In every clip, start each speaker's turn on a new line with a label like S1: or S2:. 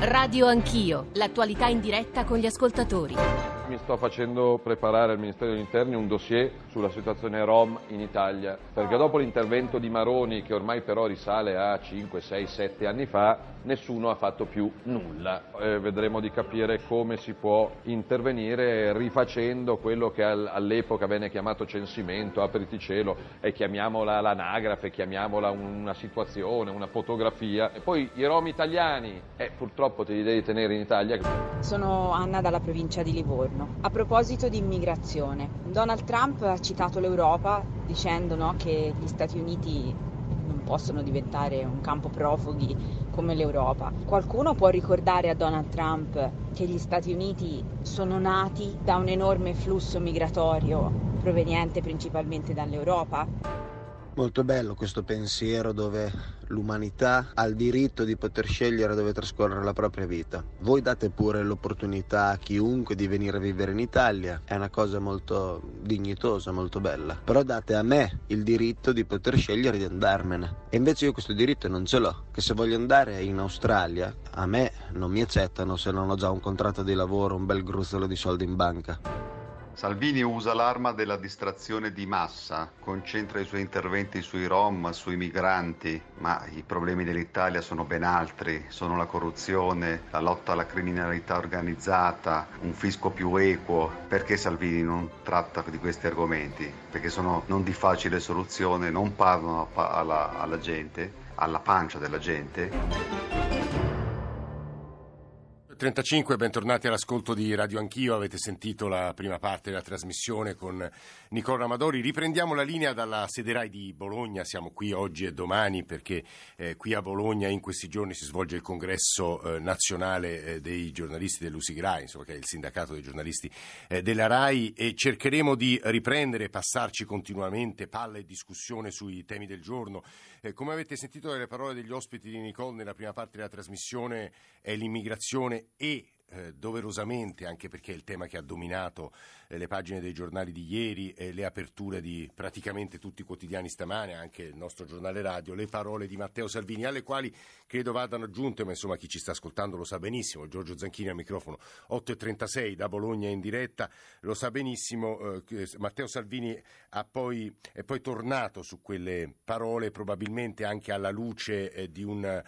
S1: Radio Anch'io, l'attualità in diretta con gli ascoltatori.
S2: Mi sto facendo preparare al Ministero degli Interni un dossier sulla situazione Rom in Italia, perché dopo l'intervento di Maroni, che ormai però risale a 5, 6, 7 anni fa, nessuno ha fatto più nulla. Eh, vedremo di capire come si può intervenire rifacendo quello che all'epoca venne chiamato censimento, apriti cielo, e chiamiamola l'anagrafe, chiamiamola una situazione, una fotografia. E poi i Rom italiani, eh, purtroppo te li devi tenere in Italia.
S3: Sono Anna dalla provincia di Livorno. A proposito di immigrazione, Donald Trump ha citato l'Europa dicendo no, che gli Stati Uniti possono diventare un campo profughi come l'Europa. Qualcuno può ricordare a Donald Trump che gli Stati Uniti sono nati da un enorme flusso migratorio proveniente principalmente dall'Europa?
S4: Molto bello questo pensiero dove l'umanità ha il diritto di poter scegliere dove trascorrere la propria vita. Voi date pure l'opportunità a chiunque di venire a vivere in Italia, è una cosa molto dignitosa, molto bella. Però date a me il diritto di poter scegliere di andarmene. E invece io questo diritto non ce l'ho, che se voglio andare in Australia, a me non mi accettano se non ho già un contratto di lavoro, un bel gruzzolo di soldi in banca.
S5: Salvini usa l'arma della distrazione di massa, concentra i suoi interventi sui rom, sui migranti, ma i problemi dell'Italia sono ben altri, sono la corruzione, la lotta alla criminalità organizzata, un fisco più equo. Perché Salvini non tratta di questi argomenti? Perché sono non di facile soluzione, non parlano alla, alla gente, alla pancia della gente.
S6: 35, bentornati all'ascolto di Radio Anch'io. Avete sentito la prima parte della trasmissione con Nicola Amadori. Riprendiamo la linea dalla sede RAI di Bologna. Siamo qui oggi e domani perché eh, qui a Bologna in questi giorni si svolge il congresso eh, nazionale eh, dei giornalisti dell'Usigrai, insomma, che è il sindacato dei giornalisti eh, della RAI e cercheremo di riprendere, passarci continuamente palla e discussione sui temi del giorno. Eh, come avete sentito dalle parole degli ospiti di Nicole nella prima parte della trasmissione è l'immigrazione e eh, doverosamente, anche perché è il tema che ha dominato eh, le pagine dei giornali di ieri e le aperture di praticamente tutti i quotidiani stamane, anche il nostro giornale radio, le parole di Matteo Salvini, alle quali credo vadano aggiunte, ma insomma chi ci sta ascoltando lo sa benissimo, Giorgio Zanchini al microfono, 8.36 da Bologna in diretta, lo sa benissimo, eh, Matteo Salvini poi, è poi tornato su quelle parole, probabilmente anche alla luce di un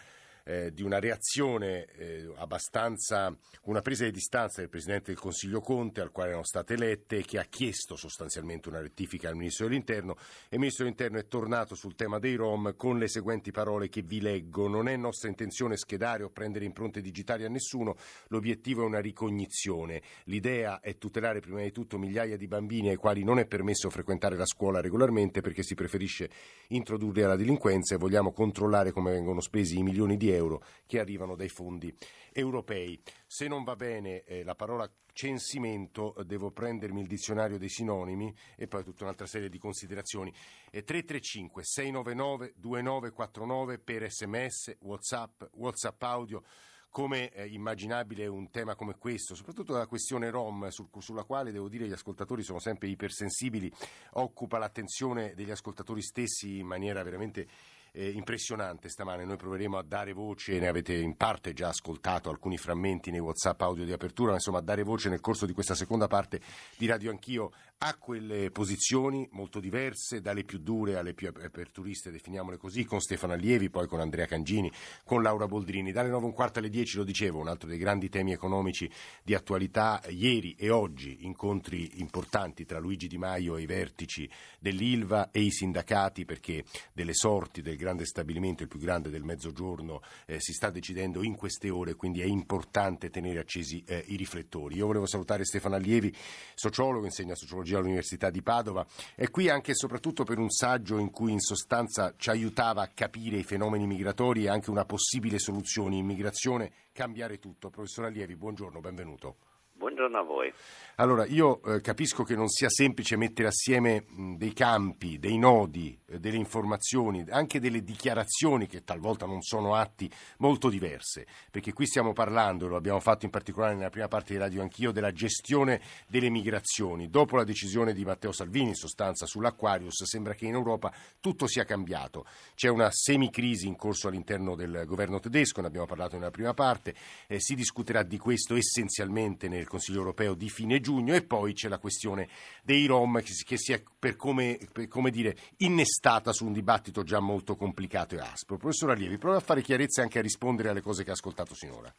S6: eh, di una reazione eh, abbastanza, una presa di distanza del Presidente del Consiglio Conte, al quale erano state elette, che ha chiesto sostanzialmente una rettifica al Ministro dell'Interno e il Ministro dell'Interno è tornato sul tema dei Rom con le seguenti parole che vi leggo. Non è nostra intenzione schedare o prendere impronte digitali a nessuno, l'obiettivo è una ricognizione. L'idea è tutelare prima di tutto migliaia di bambini ai quali non è permesso frequentare la scuola regolarmente perché si preferisce introdurre la delinquenza e vogliamo controllare come vengono spesi i milioni di euro che arrivano dai fondi europei. Se non va bene eh, la parola censimento, eh, devo prendermi il dizionario dei sinonimi e poi tutta un'altra serie di considerazioni. Eh, 335 699 2949 per sms, whatsapp, whatsapp audio come eh, immaginabile un tema come questo, soprattutto la questione Rom, sul, sulla quale devo dire gli ascoltatori sono sempre ipersensibili, occupa l'attenzione degli ascoltatori stessi in maniera veramente eh, impressionante stamane. Noi proveremo a dare voce, ne avete in parte già ascoltato alcuni frammenti nei WhatsApp audio di apertura, ma insomma a dare voce nel corso di questa seconda parte di Radio Anch'io a quelle posizioni molto diverse, dalle più dure alle più aperturiste, definiamole così, con Stefano Allievi, poi con Andrea Cangini, con Laura Boldrini. Dalle 9 un quarto alle 10, lo dicevo, un altro dei grandi temi economici di attualità, ieri e oggi incontri importanti tra Luigi Di Maio e i vertici dell'Ilva e i sindacati perché delle sorti del grande stabilimento, il più grande del mezzogiorno, eh, si sta decidendo in queste ore, quindi è importante tenere accesi eh, i riflettori. Io volevo salutare Stefano Allievi, sociologo, insegna sociologia Sociologia all'Università di Padova. È qui anche e soprattutto per un saggio in cui in sostanza ci aiutava a capire i fenomeni migratori e anche una possibile soluzione. Immigrazione, cambiare tutto. Professor Allievi, buongiorno, benvenuto.
S7: Buongiorno a voi.
S6: Allora, io eh, capisco che non sia semplice mettere assieme mh, dei campi, dei nodi, eh, delle informazioni, anche delle dichiarazioni che talvolta non sono atti molto diverse, perché qui stiamo parlando, lo abbiamo fatto in particolare nella prima parte di Radio Anch'io, della gestione delle migrazioni. Dopo la decisione di Matteo Salvini, in sostanza, sull'Aquarius, sembra che in Europa tutto sia cambiato. C'è una semicrisi in corso all'interno del governo tedesco, ne abbiamo parlato nella prima parte, eh, si discuterà di questo essenzialmente nel Consiglio europeo di fine giugno giugno e poi c'è la questione dei Rom che si, è per come, per come, dire innestata su un dibattito già molto complicato e aspro. Professor Allievi, prova a fare chiarezza e anche a rispondere alle cose che ha ascoltato sinora.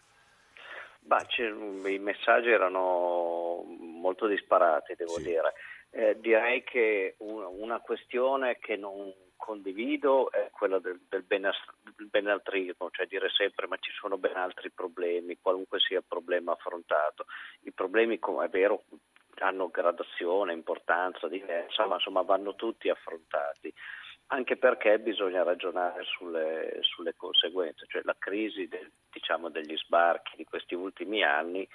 S7: Bah, I messaggi erano molto disparati, devo sì. dire. Eh, direi che una questione che non condivido è quella del, del benaltrismo, cioè dire sempre ma ci sono ben altri problemi, qualunque sia il problema affrontato. I problemi, come è vero, hanno gradazione, importanza diversa, ma insomma vanno tutti affrontati anche perché bisogna ragionare sulle, sulle conseguenze, cioè la crisi del, diciamo, degli sbarchi di questi ultimi anni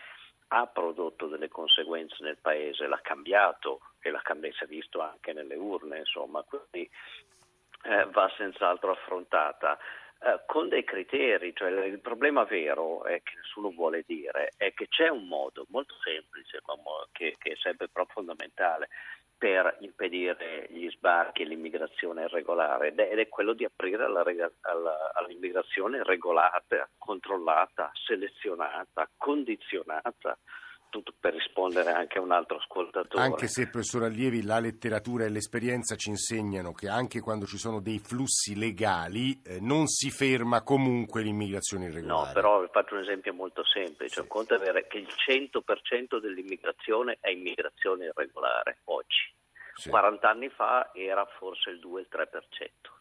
S7: ha prodotto delle conseguenze nel paese, l'ha cambiato e la si è visto anche nelle urne, insomma, quindi eh, va senz'altro affrontata. Eh, con dei criteri, cioè il problema vero è che nessuno vuole dire è che c'è un modo molto semplice che, che è sempre però fondamentale per impedire gli sbarchi e l'immigrazione irregolare ed è quello di aprire alla, alla, all'immigrazione regolata, controllata, selezionata, condizionata tutto per rispondere anche a un altro ascoltatore.
S6: Anche se, professor Allievi, la letteratura e l'esperienza ci insegnano che anche quando ci sono dei flussi legali eh, non si ferma comunque l'immigrazione irregolare.
S7: No, però faccio un esempio molto semplice. Sì. Conta avere che il 100% dell'immigrazione è immigrazione irregolare oggi. Sì. 40 anni fa era forse il 2-3%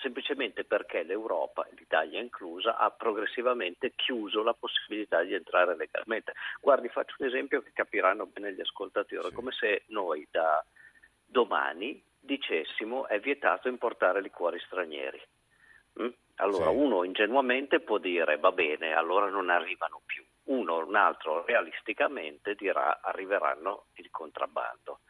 S7: semplicemente perché l'Europa, l'Italia inclusa, ha progressivamente chiuso la possibilità di entrare legalmente. Guardi, faccio un esempio che capiranno bene gli ascoltatori, sì. come se noi da domani dicessimo è vietato importare liquori stranieri. Mm? Allora sì. uno ingenuamente può dire va bene, allora non arrivano più. Uno, un altro realisticamente dirà arriveranno il contrabbando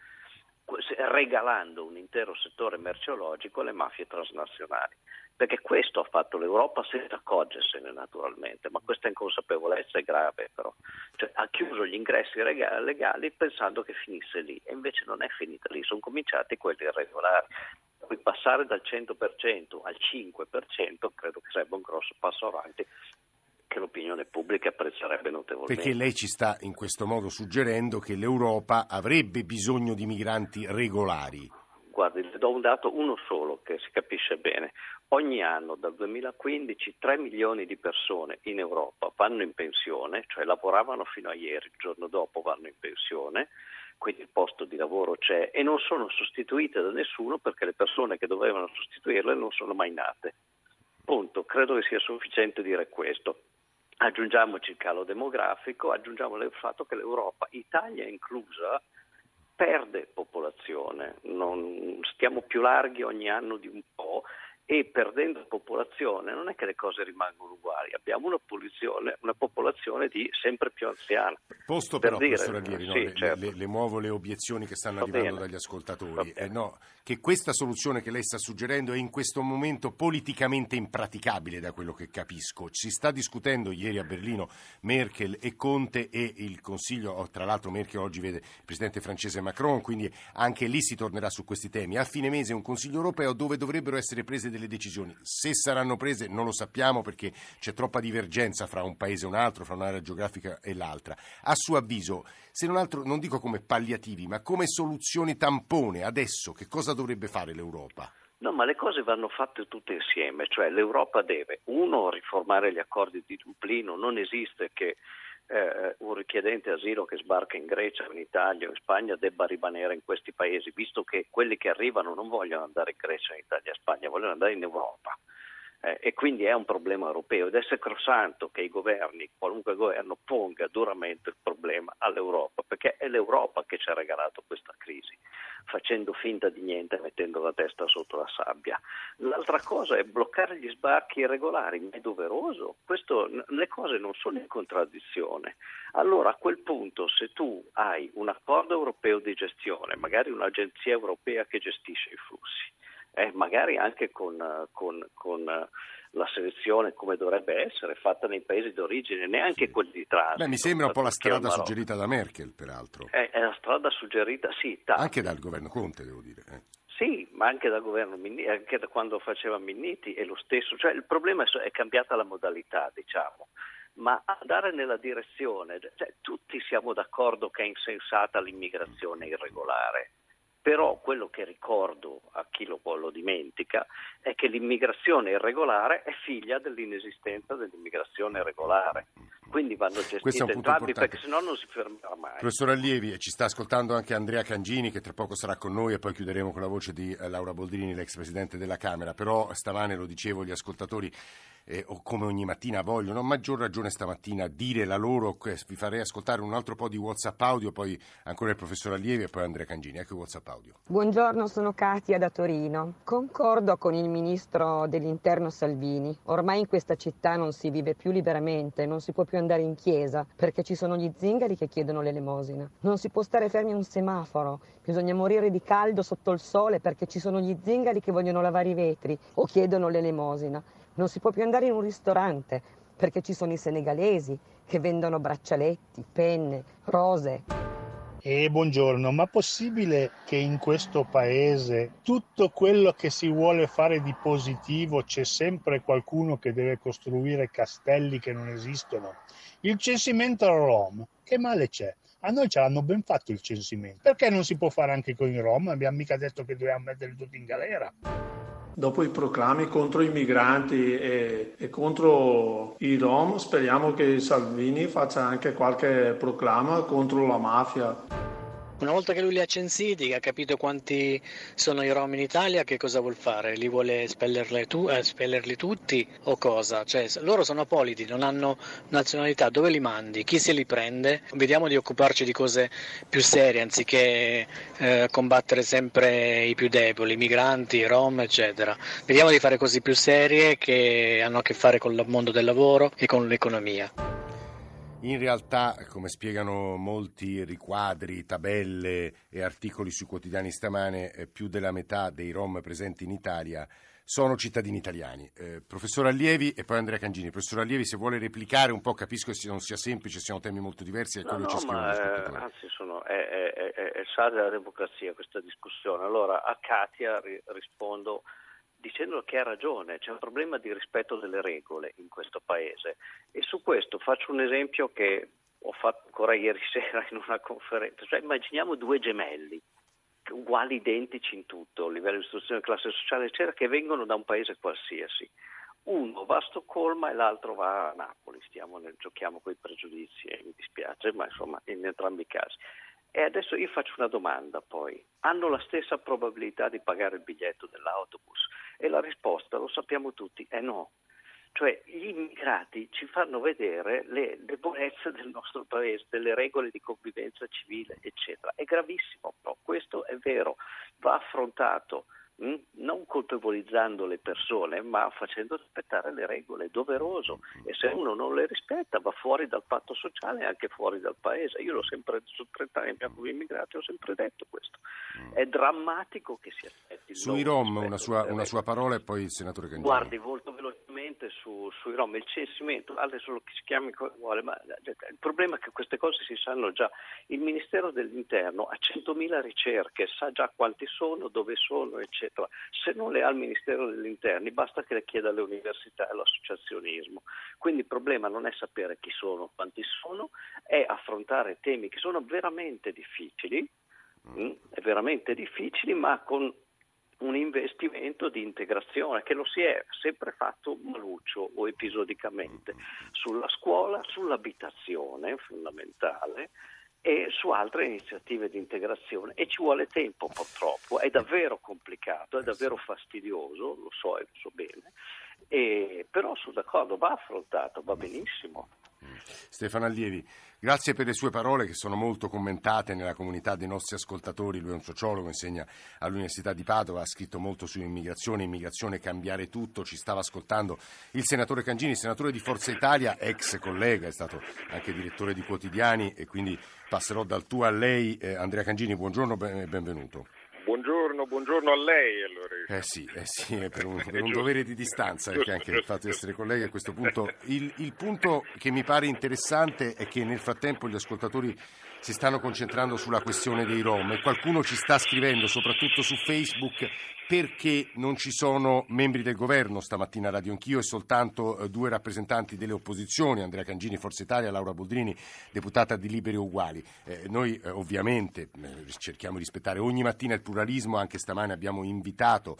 S7: regalando un intero settore merceologico alle mafie transnazionali. Perché questo ha fatto l'Europa senza accorgersene naturalmente, ma questa inconsapevolezza è grave però. Cioè, ha chiuso gli ingressi legali pensando che finisse lì e invece non è finita lì, sono cominciati quelli irregolari. Poi passare dal 100% al 5% credo che sarebbe un grosso passo avanti che l'opinione pubblica apprezzerebbe notevolmente.
S6: Perché lei ci sta in questo modo suggerendo che l'Europa avrebbe bisogno di migranti regolari.
S7: Guardi, le do un dato, uno solo, che si capisce bene. Ogni anno, dal 2015, 3 milioni di persone in Europa vanno in pensione, cioè lavoravano fino a ieri, il giorno dopo vanno in pensione, quindi il posto di lavoro c'è e non sono sostituite da nessuno perché le persone che dovevano sostituirle non sono mai nate. Punto. Credo che sia sufficiente dire questo. Aggiungiamoci il calo demografico, aggiungiamo il fatto che l'Europa, Italia inclusa, perde popolazione, non, stiamo più larghi ogni anno di un po' e perdendo popolazione non è che le cose rimangono uguali, abbiamo una una popolazione di sempre più anziana.
S6: Posto per però, dire, professor Aglieri, no, sì, le, certo. le, le, muovo le obiezioni che stanno Va arrivando bene. dagli ascoltatori, eh, no, che questa soluzione che lei sta suggerendo è in questo momento politicamente impraticabile da quello che capisco. Si sta discutendo ieri a Berlino Merkel e Conte e il Consiglio, oh, tra l'altro Merkel oggi vede il presidente francese Macron, quindi anche lì si tornerà su questi temi. A fine mese un Consiglio europeo dove dovrebbero essere prese delle decisioni. Se saranno prese non lo sappiamo perché c'è troppa divergenza fra un paese e un altro, fra un'area geografica e l'altra. A suo avviso, se non altro, non dico come palliativi, ma come soluzioni tampone, adesso che cosa dovrebbe fare l'Europa?
S7: No, ma le cose vanno fatte tutte insieme, cioè l'Europa deve, uno, riformare gli accordi di Dublino, non esiste che eh, un richiedente asilo che sbarca in Grecia, in Italia o in Spagna debba rimanere in questi paesi, visto che quelli che arrivano non vogliono andare in Grecia, in Italia e in Spagna, vogliono andare in Europa. Eh, e quindi è un problema europeo ed è sacrosanto che i governi, qualunque governo, ponga duramente il problema all'Europa, perché è l'Europa che ci ha regalato questa crisi, facendo finta di niente, mettendo la testa sotto la sabbia. L'altra cosa è bloccare gli sbarchi irregolari, ma è doveroso, Questo, le cose non sono in contraddizione. Allora a quel punto se tu hai un accordo europeo di gestione, magari un'agenzia europea che gestisce i flussi, eh, magari anche con, con, con, la selezione come dovrebbe essere fatta nei paesi d'origine, neanche quelli di transito.
S6: Beh, mi sembra un po' la strada suggerita da Merkel, peraltro.
S7: È, è la strada suggerita, sì.
S6: Tanto. Anche dal governo Conte, devo dire. Eh.
S7: Sì, ma anche dal governo anche da quando faceva Minniti è lo stesso. Cioè, il problema è, è cambiata la modalità, diciamo ma andare nella direzione, cioè, tutti siamo d'accordo che è insensata l'immigrazione irregolare, però quello che ricordo a chi lo, lo dimentica è che l'immigrazione irregolare è figlia dell'inesistenza dell'immigrazione regolare. Quindi vanno gestite entrambi perché sennò non si fermerà mai.
S6: Professor Allievi, ci sta ascoltando anche Andrea Cangini che tra poco sarà con noi e poi chiuderemo con la voce di eh, Laura Boldrini, l'ex Presidente della Camera. Però stamane lo dicevo, gli ascoltatori eh, o come ogni mattina vogliono, a maggior ragione stamattina dire la loro, vi farei ascoltare un altro po' di Whatsapp audio, poi ancora il professor Allievi e poi Andrea Cangini. Ecco Whatsapp audio.
S8: Buongiorno, sono Katia da Torino. Concordo con il ministro dell'interno Salvini. Ormai in questa città non si vive più liberamente, non si può più andare in chiesa perché ci sono gli zingari che chiedono l'elemosina. Non si può stare fermi a un semaforo, bisogna morire di caldo sotto il sole perché ci sono gli zingari che vogliono lavare i vetri o chiedono l'elemosina. Non si può più andare in un ristorante perché ci sono i senegalesi che vendono braccialetti, penne, rose.
S9: E buongiorno, ma possibile che in questo paese tutto quello che si vuole fare di positivo c'è sempre qualcuno che deve costruire castelli che non esistono? Il censimento Rom, che male c'è? A noi ce l'hanno ben fatto il censimento. Perché non si può fare anche con i Rom? Abbiamo mica detto che dobbiamo mettere tutti in galera
S10: dopo i proclami contro i migranti e, e, contro i Rom, speriamo che Salvini faccia anche qualche proclama contro la mafia.
S11: Una volta che lui li ha censiti, ha capito quanti sono i rom in Italia, che cosa vuol fare? Li vuole tu, eh, spellerli tutti o cosa? Cioè, loro sono apolidi, non hanno nazionalità, dove li mandi? Chi se li prende? Vediamo di occuparci di cose più serie anziché eh, combattere sempre i più deboli, i migranti, i rom, eccetera. Vediamo di fare cose più serie che hanno a che fare con il mondo del lavoro e con l'economia.
S6: In realtà, come spiegano molti riquadri, tabelle e articoli sui quotidiani stamane, eh, più della metà dei Rom presenti in Italia sono cittadini italiani. Eh, professor Allievi e poi Andrea Cangini. Professor Allievi, se vuole replicare un po', capisco che non sia semplice, siano temi molto diversi.
S7: No, no, ma, eh, anzi, sono, è, è, è, è sale della democrazia questa discussione. Allora, a Katia ri- rispondo dicendo che ha ragione, c'è un problema di rispetto delle regole in questo paese e su questo faccio un esempio che ho fatto ancora ieri sera in una conferenza, cioè immaginiamo due gemelli uguali, identici in tutto, a livello di istruzione, classe sociale, eccetera, che vengono da un paese qualsiasi. Uno va a Stoccolma e l'altro va a Napoli, Stiamo nel, giochiamo con i pregiudizi e mi dispiace, ma insomma in entrambi i casi. E adesso io faccio una domanda poi. Hanno la stessa probabilità di pagare il biglietto dell'autobus? E la risposta, lo sappiamo tutti, è no. Cioè gli immigrati ci fanno vedere le debolezze del nostro paese, delle regole di convivenza civile, eccetera. È gravissimo, però questo è vero, va affrontato? Non colpevolizzando le persone, ma facendo rispettare le regole, è doveroso. E se uno non le rispetta va fuori dal patto sociale e anche fuori dal paese. Io l'ho sempre, su 30 anni abbiamo immigrati, ho sempre detto questo. Mm. È drammatico che si aspetti.
S6: Sui Rom, una sua, una sua, parola e poi il senatore Candiani.
S7: Guardi, molto velocemente su, sui Rom, il censimento, adesso lo si chiami come vuole, ma il problema è che queste cose si sanno già. Il Ministero dell'Interno ha 100.000 ricerche, sa già quanti sono, dove sono, eccetera eccetera. Se non le ha il Ministero degli Interni, basta che le chieda alle università e all'associazionismo. Quindi il problema non è sapere chi sono, quanti sono, è affrontare temi che sono veramente difficili, mh, mm, veramente difficili, ma con un investimento di integrazione che lo si è sempre fatto maluccio o episodicamente sulla scuola, sull'abitazione fondamentale e su altre iniziative di integrazione. E ci vuole tempo purtroppo, è davvero complicato, è davvero fastidioso, lo so e lo so bene, e, però sono d'accordo, va affrontato, va benissimo.
S6: Stefano Allievi, grazie per le sue parole che sono molto commentate nella comunità dei nostri ascoltatori. Lui è un sociologo, insegna all'Università di Padova, ha scritto molto su immigrazione, immigrazione, cambiare tutto. Ci stava ascoltando il senatore Cangini, senatore di Forza Italia, ex collega, è stato anche direttore di quotidiani e quindi passerò dal tuo a lei. Eh, Andrea Cangini, buongiorno e benvenuto.
S12: Buongiorno, buongiorno a lei allora.
S6: Eh sì, eh sì per, un, per un dovere di distanza, perché anche il fatto di essere colleghi a questo punto. Il, il punto che mi pare interessante è che nel frattempo gli ascoltatori si stanno concentrando sulla questione dei Rom e qualcuno ci sta scrivendo, soprattutto su Facebook, perché non ci sono membri del governo stamattina a Radio Anch'io e soltanto eh, due rappresentanti delle opposizioni, Andrea Cangini, Forza Italia, Laura Boldrini, deputata di Liberi Uguali. Eh, noi eh, ovviamente eh, cerchiamo di rispettare ogni mattina il pluralismo, anche stamane abbiamo invitato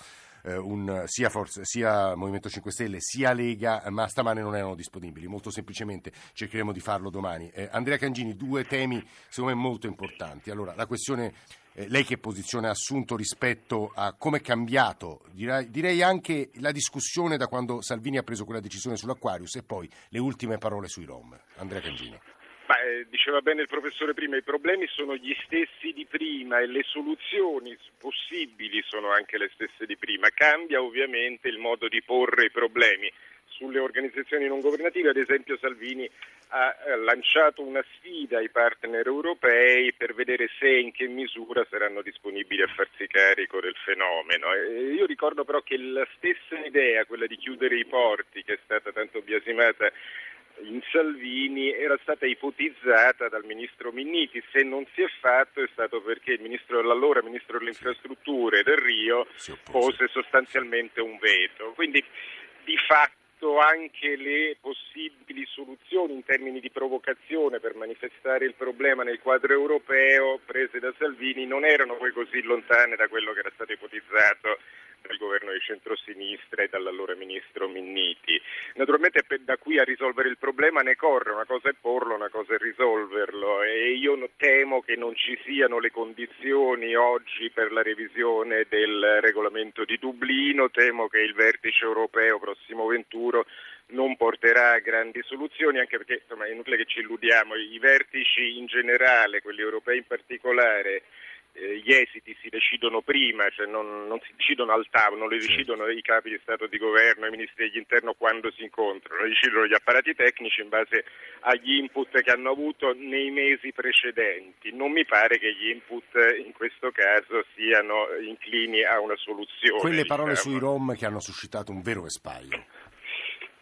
S6: un, sia, Forza, sia, Movimento 5 Stelle sia Lega, ma stamane non erano disponibili. Molto semplicemente cercheremo di farlo domani. Eh, Andrea Cangini, due temi secondo me molto importanti. Allora, la questione eh, lei che posizione ha assunto rispetto a come è cambiato, direi, anche la discussione da quando Salvini ha preso quella decisione sull'Aquarius e poi le ultime parole sui Rom. Andrea Cangini.
S12: Ma, eh, diceva bene il professore prima, i problemi sono gli stessi di prima e le soluzioni possibili sono anche le stesse di prima. Cambia ovviamente il modo di porre i problemi. Sulle organizzazioni non governative, ad esempio, Salvini ha eh, lanciato una sfida ai partner europei per vedere se e in che misura saranno disponibili a farsi carico del fenomeno. E io ricordo però che la stessa idea, quella di chiudere i porti, che è stata tanto biasimata in Salvini era stata ipotizzata dal ministro Minniti. Se non si è fatto è stato perché il ministro, l'allora ministro delle infrastrutture del Rio pose sostanzialmente un veto. Quindi di fatto anche le possibili soluzioni in termini di provocazione per manifestare il problema nel quadro europeo prese da Salvini non erano poi così lontane da quello che era stato ipotizzato dal governo di centrosinistra e dall'allora ministro Minniti. Naturalmente da qui a risolvere il problema ne corre, una cosa è porlo, una cosa è risolverlo e io temo che non ci siano le condizioni oggi per la revisione del regolamento di Dublino, temo che il vertice europeo prossimo 21 non porterà a grandi soluzioni, anche perché insomma, è inutile che ci illudiamo, i vertici in generale, quelli europei in particolare, eh, gli esiti si decidono prima, cioè non, non, si decidono al tavolo, non li decidono i capi di Stato di governo, i ministri dell'interno quando si incontrano, li decidono gli apparati tecnici in base agli input che hanno avuto nei mesi precedenti. Non mi pare che gli input in questo caso siano inclini a una soluzione.
S6: Quelle parole diciamo. sui Rom che hanno suscitato un vero vespaio.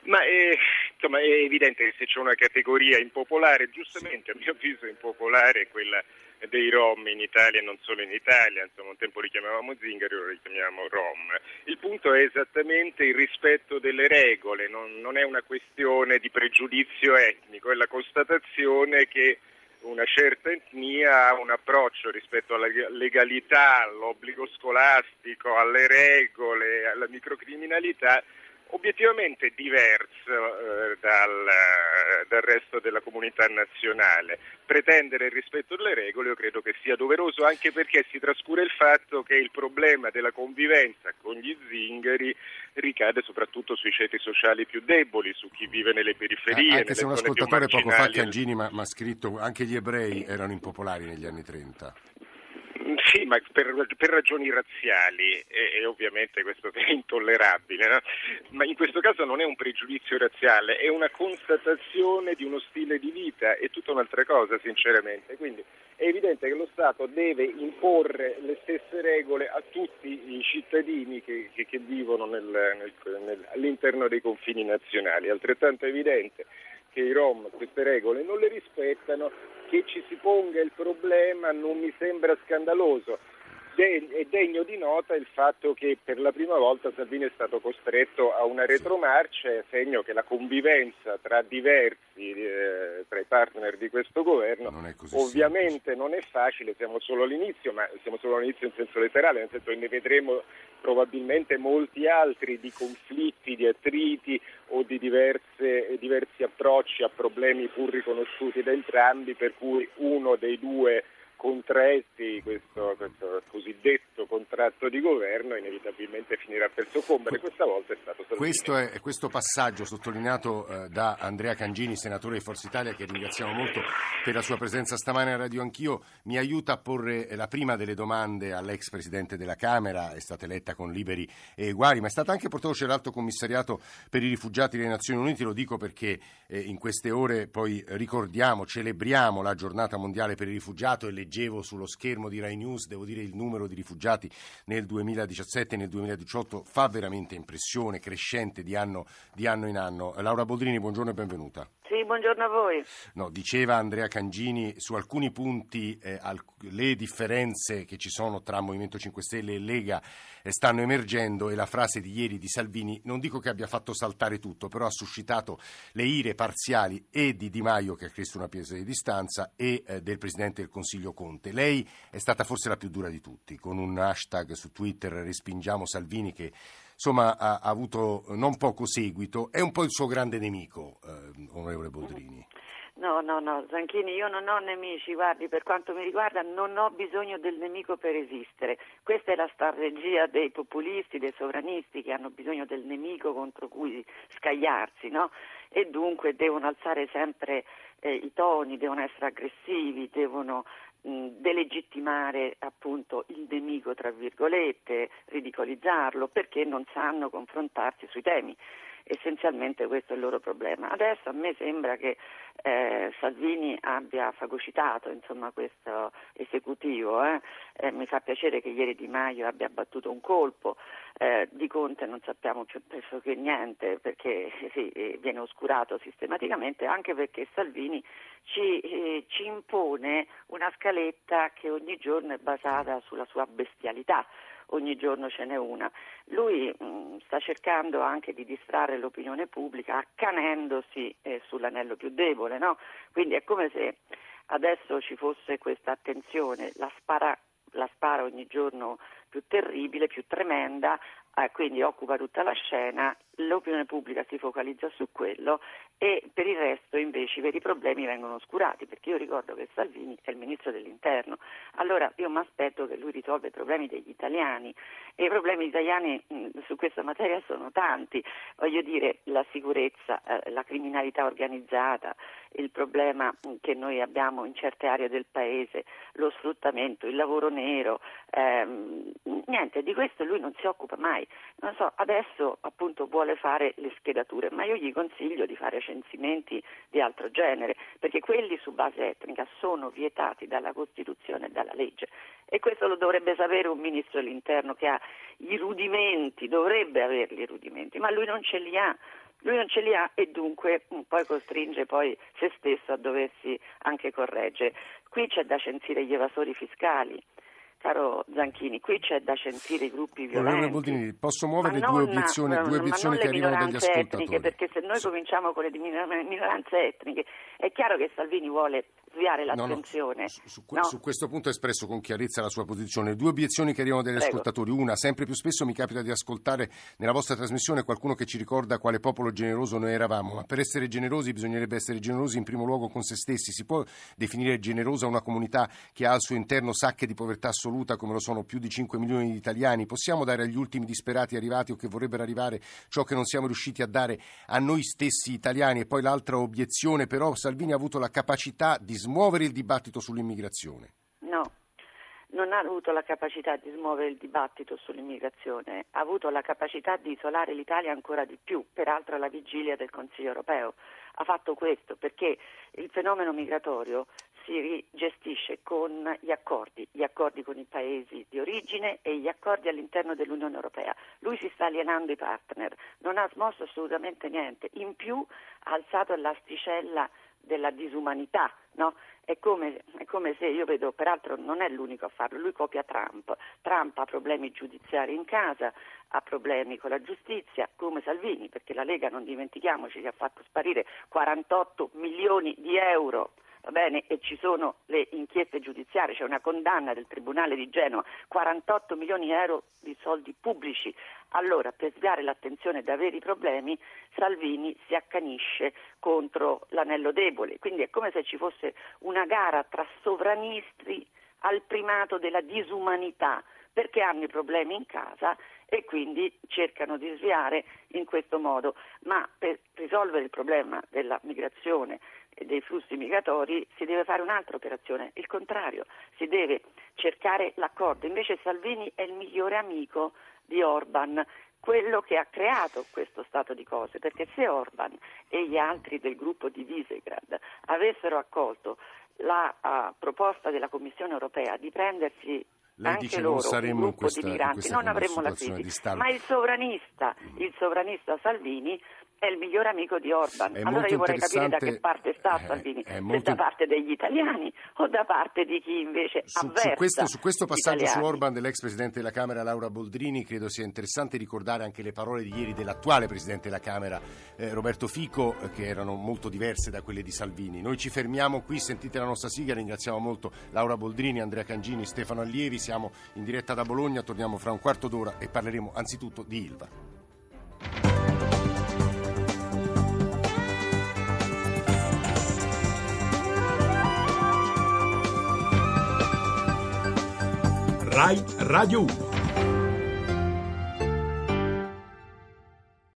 S12: Ma è, insomma, è evidente che se c'è una categoria impopolare, giustamente a mio avviso impopolare è quella dei Rom in Italia e non solo in Italia, insomma un tempo li chiamavamo zingari, ora li chiamiamo Rom. Il punto è esattamente il rispetto delle regole, non, non è una questione di pregiudizio etnico, è la constatazione che una certa etnia ha un approccio rispetto alla legalità, all'obbligo scolastico, alle regole, alla microcriminalità obiettivamente diverso eh, dal, dal, resto della comunità nazionale. Pretendere il rispetto delle regole io credo che sia doveroso anche perché si trascura il fatto che il problema della convivenza con gli zingari ricade soprattutto sui ceti sociali più deboli, su chi vive nelle periferie.
S6: Eh, anche se un ascoltatore poco fa Cangini mi ha scritto anche gli ebrei erano impopolari negli anni 30.
S12: Sì, ma per, per ragioni razziali e, e, ovviamente questo è intollerabile, no? ma in questo caso non è un pregiudizio razziale, è una constatazione di uno stile di vita, è tutta un'altra cosa sinceramente. Quindi è evidente che lo Stato deve imporre le stesse regole a tutti i cittadini che, che, che vivono nel, nel, nel, all'interno dei confini nazionali, altrettanto evidente che i Rom queste regole non le rispettano che ci si ponga il problema non mi sembra scandaloso. È degno di nota il fatto che per la prima volta Salvini è stato costretto a una retromarcia, segno che la convivenza tra diversi, eh, tra i partner di questo governo, non ovviamente semplice. non è facile, siamo solo all'inizio, ma siamo solo all'inizio in senso letterale, nel senso che ne vedremo probabilmente molti altri di conflitti, di attriti o di diverse, diversi approcci a problemi pur riconosciuti da entrambi, per cui uno dei due contraetti questo, questo, cosiddetto contratto di governo inevitabilmente finirà per soccombere. Questa volta è stato
S6: questo, è, questo passaggio sottolineato eh, da Andrea Cangini, senatore di Forza Italia, che ringraziamo molto per la sua presenza stamane a Radio Anch'io, mi aiuta a porre la prima delle domande all'ex Presidente della Camera, è stata eletta con liberi e uguali, ma è stata anche portavoce dell'Alto Commissariato per i rifugiati delle Nazioni Unite, lo dico perché eh, in queste ore poi ricordiamo, celebriamo la giornata mondiale per i rifugiati e leggiamo leggevo sullo schermo di Rai News, devo dire il numero di rifugiati nel 2017 e nel 2018 fa veramente impressione, crescente di anno, di anno in anno. Laura Boldrini, buongiorno e benvenuta.
S13: Sì, buongiorno a voi.
S6: No, diceva Andrea Cangini su alcuni punti eh, al, le differenze che ci sono tra Movimento 5 Stelle e Lega eh, stanno emergendo e la frase di ieri di Salvini non dico che abbia fatto saltare tutto, però ha suscitato le ire parziali e di Di Maio che ha chiesto una presa di distanza e eh, del Presidente del Consiglio Conte. Lei è stata forse la più dura di tutti, con un hashtag su Twitter respingiamo Salvini che insomma ha, ha, avuto non poco seguito, è un po' il suo grande nemico, eh, onorevole Boldrini.
S13: No, no, no, Zanchini, io non ho nemici, guardi, per quanto mi riguarda non ho bisogno del nemico per esistere. Questa è la strategia dei populisti, dei sovranisti che hanno bisogno del nemico contro cui scagliarsi, no? E dunque devono alzare sempre eh, i toni, devono essere aggressivi, devono delegittimare appunto il nemico tra virgolette, ridicolizzarlo perché non sanno confrontarsi sui temi. Essenzialmente questo è il loro problema. Adesso a me sembra che eh, Salvini abbia fagocitato insomma, questo esecutivo. Eh. Eh, mi fa piacere che ieri Di Maio abbia battuto un colpo. Eh, di Conte non sappiamo più che niente perché sì, viene oscurato sistematicamente, anche perché Salvini ci, eh, ci impone una scaletta che ogni giorno è basata sulla sua bestialità ogni giorno ce n'è una. Lui mh, mm, sta cercando anche di distrarre l'opinione pubblica accanendosi eh, sull'anello più debole, no? Quindi è come se adesso ci fosse questa attenzione, la spara, la spara ogni giorno più terribile, più tremenda, eh, quindi occupa tutta la scena, l'opinione pubblica si focalizza su quello e per il resto invece i veri problemi vengono oscurati, perché io ricordo che Salvini è il ministro dell'interno, allora io mi aspetto che lui risolva i problemi degli italiani e i problemi italiani mh, su questa materia sono tanti, voglio dire la sicurezza, eh, la criminalità organizzata, il problema che noi abbiamo in certe aree del paese, lo sfruttamento, il lavoro nero, ehm, niente, di questo lui non si occupa mai. Non so, adesso appunto vuole fare le schedature, ma io gli consiglio di fare censimenti di altro genere, perché quelli su base etnica sono vietati dalla Costituzione e dalla legge. E questo lo dovrebbe sapere un ministro dell'interno che ha i rudimenti, dovrebbe averli i rudimenti, ma lui non ce li ha. Lui non ce li ha e dunque mm, poi costringe poi se stesso a doversi anche correggere. Qui c'è da censire gli evasori fiscali, caro Zanchini, qui c'è da censire i gruppi violenti.
S6: Boldini, posso muovere non, due obiezioni, due obiezioni che arrivano dagli ascoltatori?
S13: Etniche, perché se noi sì. cominciamo con le minoranze etniche, è chiaro che Salvini vuole sviare l'attenzione. No, no.
S6: Su, su, no? su, questo punto ha espresso con chiarezza la sua posizione. Due obiezioni che arrivano dagli Prego. ascoltatori. Una, sempre più spesso mi capita di ascoltare nella vostra trasmissione qualcuno che ci ricorda quale popolo generoso noi eravamo, ma per essere generosi bisognerebbe essere generosi in primo luogo con se stessi. Si può definire generosa una comunità che ha al suo interno sacche di povertà assoluta come lo sono più di 5 milioni di italiani? Possiamo dare agli ultimi disperati arrivati o che vorrebbero arrivare ciò che non siamo riusciti a dare a noi stessi italiani? E poi l'altra obiezione, però Salvini ha avuto la capacità di smuovere il dibattito sull'immigrazione.
S13: No, non ha avuto la capacità di smuovere il dibattito sull'immigrazione, ha avuto la capacità di isolare l'Italia ancora di più, peraltro alla vigilia del Consiglio europeo. Ha fatto questo perché il fenomeno migratorio si gestisce con gli accordi, gli accordi con i paesi di origine e gli accordi all'interno dell'Unione Europea. Lui si sta alienando i partner, non ha smosso assolutamente niente, in più ha alzato l'asticella della disumanità, no? È come, è come, se io vedo, peraltro non è l'unico a farlo, lui copia Trump. Trump ha problemi giudiziari in casa, ha problemi con la giustizia, come Salvini, perché la Lega, non dimentichiamoci, che ha fatto sparire 48 milioni di euro va bene, e ci sono le inchieste giudiziarie, c'è una condanna del Tribunale di Genova, 48 milioni di euro di soldi pubblici. Allora, per sviare l'attenzione da veri problemi, Salvini si accanisce contro l'anello debole. Quindi è come se ci fosse una gara tra sovranisti al primato della disumanità, perché hanno i problemi in casa e quindi cercano di sviare in questo modo. Ma per risolvere il problema della migrazione dei flussi migratori si deve fare un'altra operazione, il contrario, si deve cercare l'accordo. Invece Salvini è il migliore amico di Orban, quello che ha creato questo stato di cose, perché se Orban e gli altri del gruppo di Visegrad avessero accolto la uh, proposta della Commissione europea di prendersi
S6: lei
S13: anche
S6: dice
S13: loro,
S6: non saremmo in
S13: gruppo
S6: questa,
S13: di
S6: in
S13: migranti,
S6: questa
S13: non avremmo la crisi. Ma il sovranista, il sovranista Salvini è il migliore amico di Orban.
S6: È
S13: allora io vorrei capire da che parte sta
S6: eh,
S13: Salvini, se
S6: molto-
S13: da parte degli italiani o da parte di chi invece
S6: Su,
S13: avversa
S6: su questo, su questo passaggio su. Orban dell'ex Presidente della Camera Laura Boldrini credo sia interessante ricordare anche le parole di ieri dell'attuale Presidente della Camera eh, Roberto Fico eh, che erano molto diverse da quelle di Salvini. Noi ci fermiamo qui, sentite la nostra sigla, ringraziamo molto Laura Boldrini, Andrea Cangini, Stefano Allievi, siamo in diretta da Bologna, torniamo fra un quarto d'ora e parleremo anzitutto di Ilva.
S14: Rai Radio 1.